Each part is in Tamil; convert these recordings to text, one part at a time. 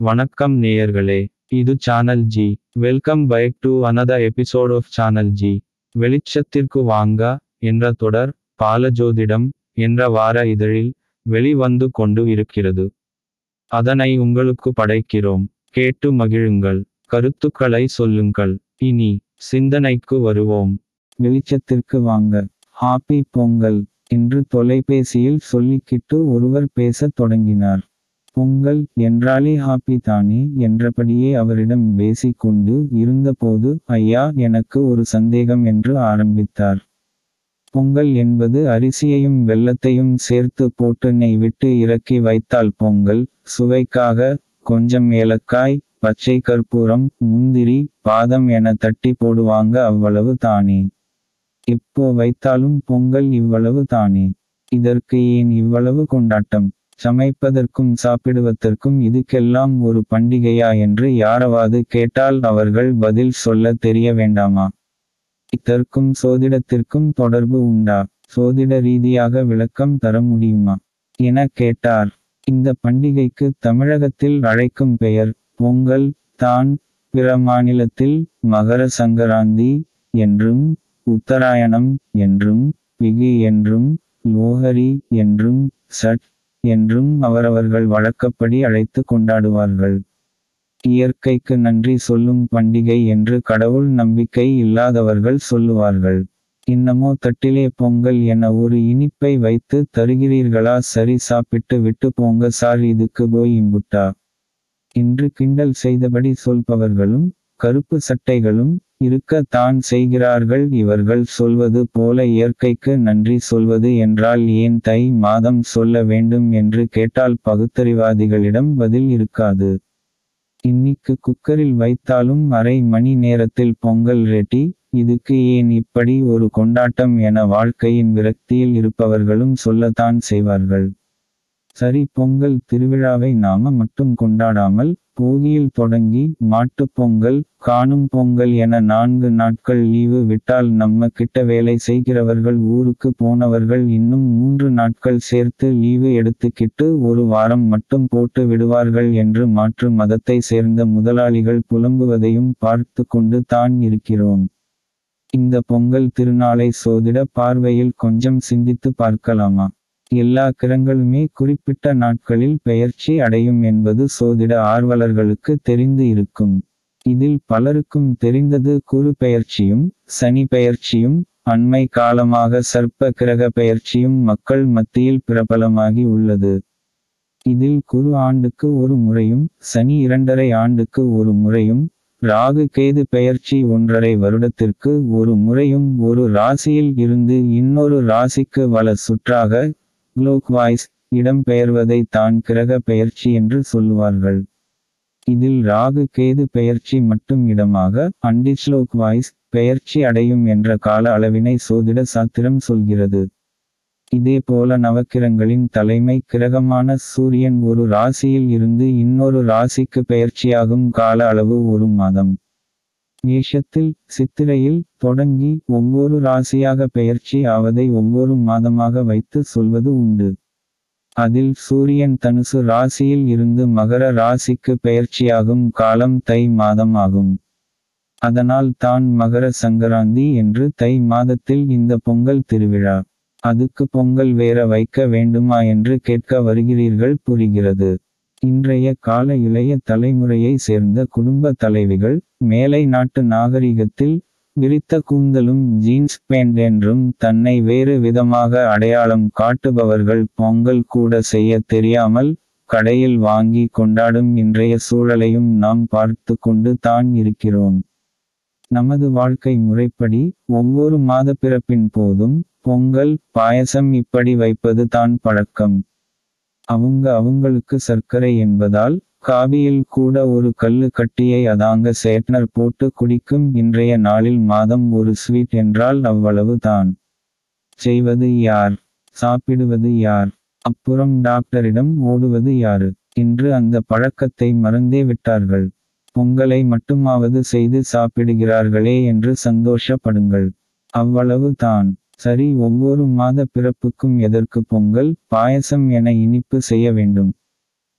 வணக்கம் நேயர்களே இது channel G welcome back to another episode of channel G வெளிச்சத்திற்கு வாங்க என்ற தொடர் பாலஜோதிடம் என்ற வார இதழில் வெளிவந்து கொண்டு இருக்கிறது. அதனை உங்களுக்கு படைக்கிறோம். கேட்டு மகிழுங்கள். கருத்துக்களை சொல்லுங்கள். இனி சிந்தனைக்கு வருவோம். வெளிச்சத்திற்கு வாங்க. ஹாப்பி பொங்கல் என்று தொலைபேசியில் சொல்லிக்கிட்டு ஒருவர் பேசத் தொடங்கினார். பொங்கல் என்றாலே ஹாப்பி தானே என்றபடியே அவரிடம் பேசிக்கொண்டு இருந்தபோது ஐயா எனக்கு ஒரு சந்தேகம் என்று ஆரம்பித்தார். பொங்கல் என்பது அரிசியையும் வெள்ளத்தையும் சேர்த்து போட்டு நெய் விட்டு இறக்கி வைத்தால் பொங்கல் சுவைக்காக கொஞ்சம் ஏலக்காய் பச்சை கற்பூரம் முந்திரி பாதம் என தட்டி போடுவாங்க அவ்வளவு தானே. எப்போ வைத்தாலும் பொங்கல் இவ்வளவு தானே. இதற்கு ஏன் இவ்வளவு கொண்டாட்டம்? சமைப்பதற்கும் சாப்பிடுவதற்கும் இதுக்கெல்லாம் ஒரு பண்டிகையா என்று யாராவது கேட்டால் அவர்கள் பதில் சொல்ல தெரிய வேண்டாமா? இதற்கும் சோதிடத்திற்கும் தொடர்பு உண்டா? சோதிட ரீதியாக விளக்கம் தர முடியுமா? என கேட்டார். இந்த பண்டிகைக்கு தமிழகத்தில் அழைக்கும் பெயர் பொங்கல் தான் பிற மாநிலத்தில் மகர சங்கராந்தி என்றும் உத்தராயணம் என்றும் பிகி என்றும் லோஹரி என்றும் சட் என்றும் அவரவர்கள் வழக்கப்படி அழைத்து கொண்டாடுவார்கள். இயற்கைக்கு நன்றி சொல்லும் பண்டிகை என்று கடவுள் நம்பிக்கை இல்லாதவர்கள் சொல்லுவார்கள். இன்னமோ தட்டிலே பொங்கல் என ஒரு இனிப்பை வைத்து தருகிறீர்களா? சரி சாப்பிட்டு விட்டு போங்க சார் இதுக்கு போய் இம்புட்டா? என்று கிண்டல் செய்தபடி சொல்பவர்களும் கருப்பு சட்டைகளும் இருக்கத்தான் செய்கிறார்கள். இவர்கள் சொல்வது போல இயற்கைக்கு நன்றி சொல்வது என்றால் ஏன் தை மாதம் சொல்ல வேண்டும் என்று கேட்டால் பகுத்தறிவாதிகளிடம் பதில் இருக்காது. இன்னிக்கு குக்கரில் வைத்தாலும் அரை மணி நேரத்தில் பொங்கல் ரெட்டி இதுக்கு ஏன் இப்படி ஒரு கொண்டாட்டம் என வாழ்க்கையின் விரக்தியில் இருப்பவர்களும் சொல்லத்தான் செய்வார்கள். சரி பொங்கல் திருவிழாவை நாம மட்டும் கொண்டாடாமல் போகியில் தொடங்கி மாட்டுப் பொங்கல் காணும் பொங்கல் என நான்கு நாட்கள் லீவு விட்டால் நம்ம கிட்ட வேலை செய்கிறவர்கள் ஊருக்கு போனவர்கள் இன்னும் மூன்று நாட்கள் சேர்த்து லீவு எடுத்துக்கிட்டு ஒரு வாரம் மட்டும் போட்டு விடுவார்கள் என்று மாற்று மதத்தை சேர்ந்த முதலாளிகள் புலம்புவதையும் பார்த்து கொண்டு தான் இருக்கிறோம். இந்த பொங்கல் திருநாளை சோதிட பார்வையில் கொஞ்சம் சிந்தித்து பார்க்கலாமா? எல்லா கிரங்களுமே குறிப்பிட்ட நாட்களில் பெயர்ச்சி அடையும் என்பது சோதிட ஆர்வலர்களுக்கு தெரிந்து இருக்கும். இதில் பலருக்கும் தெரிந்தது குரு பெயர்ச்சியும் சனி பெயர்ச்சியும் அண்மை காலமாக சர்ப்ப கிரக பெயர்ச்சியும் மக்கள் மத்தியில் பிரபலமாகி உள்ளது. இதில் குரு ஆண்டுக்கு ஒரு முறையும் சனி இரண்டரை ஆண்டுக்கு ஒரு முறையும் ராகு கேது பெயர்ச்சி ஒன்றரை வருடத்திற்கு ஒரு முறையும் ஒரு ராசியில் இருந்து இன்னொரு ராசிக்கு வல சுற்றாக குளோக்வாய்ஸ் இடம்பெயர்வதை தான் கிரக பெயர்ச்சி என்று சொல்லுவார்கள். இதில் ராகு கேது பெயர்ச்சி மட்டும் இடமாக அண்டிஸ்லோக்வாய்ஸ் பெயர்ச்சி அடையும் என்ற கால அளவினை சோதிட சாத்திரம் சொல்கிறது. இதேபோல நவக்கிரங்களின் தலைமை கிரகமான சூரியன் ஒரு ராசியில் இருந்து இன்னொரு ராசிக்கு பெயர்ச்சியாகும் கால அளவு ஒரு மாதம். மேஷத்தில் சித்திரையில் தொடங்கி ஒவ்வொரு ராசியாக பெயர்ச்சி ஆவதை ஒவ்வொரு மாதமாக வைத்து சொல்வது உண்டு. அதில் சூரியன் தனுசு ராசியில் இருந்து மகர ராசிக்கு பெயர்ச்சியாகும் காலம் தை மாதம் ஆகும் அதனால் தான் மகர சங்கராந்தி என்று தை மாதத்தில் இந்த பொங்கல் திருவிழா. அதுக்கு பொங்கல் வேற வைக்க வேண்டுமா என்று கேட்க வருகிறீர்கள் புரிகிறது. இன்றைய கால இளைய தலைமுறையை சேர்ந்த குடும்ப தலைவிகள் மேலை நாட்டு நாகரிகத்தில் விரித்த கூந்தலும் ஜீன்ஸ் பேண்ட் என்றும் தன்னை வேறு விதமாக அடையாளம் காட்டுபவர்கள் பொங்கல் கூட செய்ய தெரியாமல் கடையில் வாங்கி கொண்டாடும் இன்றைய சூழலையும் நாம் பார்த்து கொண்டு தான் இருக்கிறோம். நமது வாழ்க்கை முறைப்படி ஒவ்வொரு மாத பிறப்பின் போதும் பொங்கல் பாயசம் இப்படி வைப்பது தான் பழக்கம். அவங்க அவங்களுக்கு சர்க்கரை என்பதால் காபியில் கூட ஒரு கல்லு கட்டியை அதாங்க சேட்னர் போட்டு குடிக்கும் இன்றைய நாளில் மாதம் ஒரு ஸ்வீட் என்றால் அவ்வளவு தான். செய்வது யார்? சாப்பிடுவது யார்? அப்புறம் டாக்டரிடம் ஓடுவது யாரு? இன்று அந்த பழக்கத்தை மறந்தே விட்டார்கள். பொங்கலை மட்டுமாவது செய்து சாப்பிடுகிறார்களே என்று சந்தோஷப்படுங்கள். அவ்வளவு தான். சரி ஒவ்வொரு மாத பிறப்புக்கும் எதற்கு பொங்கல் பாயசம் என இனிப்பு செய்ய வேண்டும்.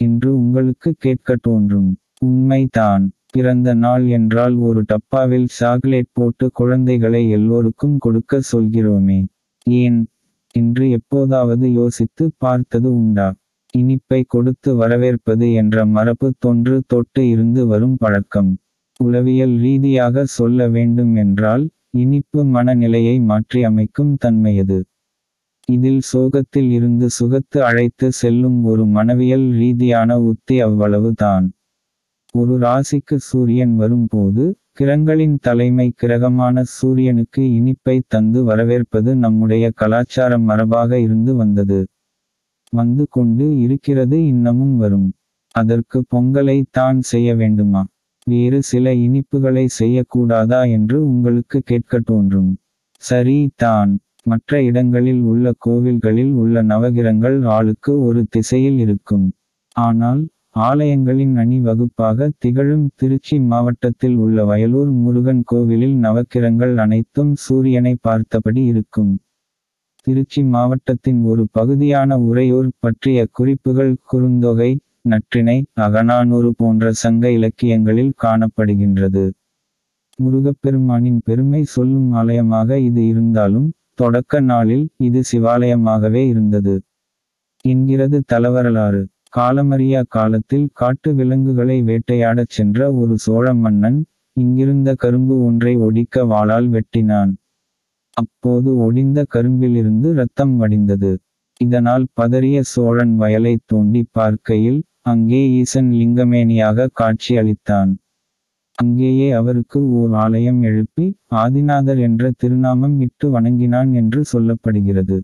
என்று உங்களுக்கு கேட்க தோன்றும். உண்மைதான் பிறந்த நாள் என்றால் ஒரு டப்பாவில் சாக்லேட் போட்டு குழந்தைகளை எல்லோருக்கும் கொடுக்க சொல்கிறோமே. ஏன்? என்று எப்போதாவது யோசித்து பார்த்தது உண்டா? இனிப்பை கொடுத்து வரவேற்பது என்ற மரபு தொன்று தொட்டு இருந்து வரும் பழக்கம். உளவியல் ரீதியாக சொல்ல வேண்டும் என்றால் இனிப்பு மனநிலையை மாற்றி அமைக்கும் தன்மையது. இதில் சோகத்தில் இருந்து சுகத்து அழைத்து செல்லும் ஒரு மனவியல் ரீதியான உத்தி அவ்வளவு தான். ஒரு ராசிக்கு சூரியன் வரும்போது கிரங்களின் தலைமை கிரகமான சூரியனுக்கு இனிப்பை தந்து வரவேற்பது நம்முடைய கலாச்சார மரபாக இருந்து வந்தது. வந்து கொண்டு இருக்கிறது இன்னமும் வரும். அதற்கு பொங்கலை தான் செய்ய வேண்டுமா? வேறு சில இனிப்புகளை செய்யக்கூடாதா என்று உங்களுக்கு கேட்க தோன்றும். சரி தான். மற்ற இடங்களில் உள்ள கோவில்களில் உள்ள நவகிரங்கள் ஆளுக்கு ஒரு திசையில் இருக்கும். ஆனால் ஆலயங்களின் அணிவகுப்பாக திகழும் திருச்சி மாவட்டத்தில் உள்ள வயலூர் முருகன் கோவிலில் நவக்கிரங்கள் அனைத்தும் சூரியனை பார்த்தபடி இருக்கும். திருச்சி மாவட்டத்தின் ஒரு பகுதியான உறையூர் பற்றிய குறிப்புகள் குறுந்தொகை நற்றிணை அகநானூறு போன்ற சங்க இலக்கியங்களில் காணப்படுகின்றது. முருகப்பெருமானின் பெருமை சொல்லும் ஆலயமாக இது இருந்தாலும் தொடக்க நாளில் இது சிவாலயமாகவே இருந்தது. என்கிறது தலவரலாறு. காலமறியா காலத்தில் காட்டு விலங்குகளை வேட்டையாடச் சென்ற ஒரு சோழ மன்னன் இங்கிருந்த கரும்பு ஒன்றை ஒடிக்க வாளால் வெட்டினான். அப்போது ஒடிந்த கரும்பிலிருந்து இரத்தம் வடிந்தது. இதனால் பதறிய சோழன் வயலை தோண்டி பார்க்கையில் அங்கே ஈசன் லிங்கமேனியாக காட்சி அளித்தான் அங்கேயே அவருக்கு ஓர் ஆலயம் எழுப்பி ஆதிநாதர் என்ற திருநாமம் இட்டு வணங்கினான் என்று சொல்லப்படுகிறது.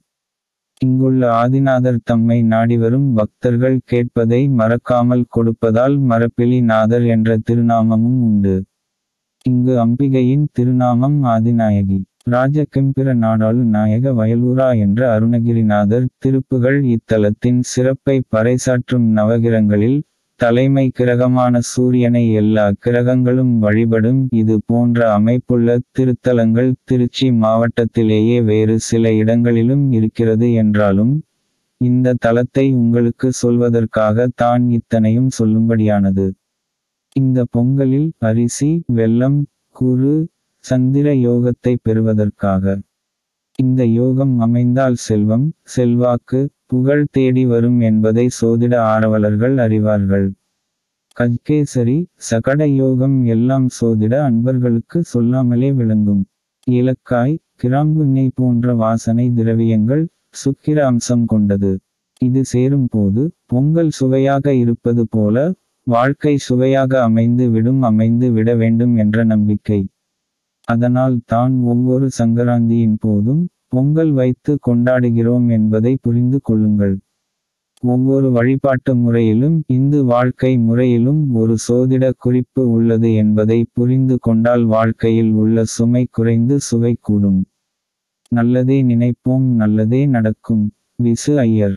இங்குள்ள ஆதிநாதர் தம்மை நாடிவரும் பக்தர்கள் கேட்பதை மறக்காமல் கொடுப்பதால் மரப்பிலி நாதர் என்ற திருநாமமும் உண்டு. இங்கு அம்பிகையின் திருநாமம் ஆதிநாயகி ராஜகெம்பிர நாடாளு நாயக வயலூரா என்ற அருணகிரிநாதர் திருப்புகள் இத்தலத்தின் சிறப்பை பறைசாற்றும் நவகிரங்களில் தலைமை கிரகமான சூரியனை எல்லா கிரகங்களும் வழிபடும் இது போன்ற அமைப்புள்ள திருத்தலங்கள் திருச்சி மாவட்டத்திலேயே வேறு சில இடங்களிலும் இருக்கிறது என்றாலும் இந்த தலத்தை உங்களுக்கு சொல்வதற்காக தான் இத்தனையும் சொல்லும்படியானது. இந்த பொங்கலில் அரிசி வெல்லம் குரு சந்திர யோகத்தை பெறுவதற்காக. இந்த யோகம் அமைந்தால் செல்வம் செல்வாக்கு புகழ் தேடி வரும் என்பதை சோதிட ஆரவலர்கள் அறிவார்கள். கஜ்கேசரி சகட யோகம் எல்லாம் சோதிட அன்பர்களுக்கு சொல்லாமலே விளங்கும். ஏலக்காய் கிராம்பு நெய் போன்ற வாசனை திரவியங்கள் சுக்கிர அம்சம் கொண்டது. இது சேரும் போது பொங்கல் சுவையாக இருப்பது போல வாழ்க்கை சுவையாக அமைந்து விடும் அமைந்து விட வேண்டும் என்ற நம்பிக்கை. அதனால் தான் ஒவ்வொரு சங்கராந்தியின் போதும் பொங்கல் வைத்து கொண்டாடுகிறோம் என்பதை புரிந்து கொள்ளுங்கள். ஒவ்வொரு வழிபாட்டு முறையிலும் இந்து வாழ்க்கை முறையிலும் ஒரு சோதிட குறிப்பு உள்ளது என்பதை புரிந்து கொண்டால் வாழ்க்கையில் உள்ள சுமை குறைந்து சுவை கூடும். நல்லதே நினைப்போம் நல்லதே நடக்கும். விசு ஐயர்.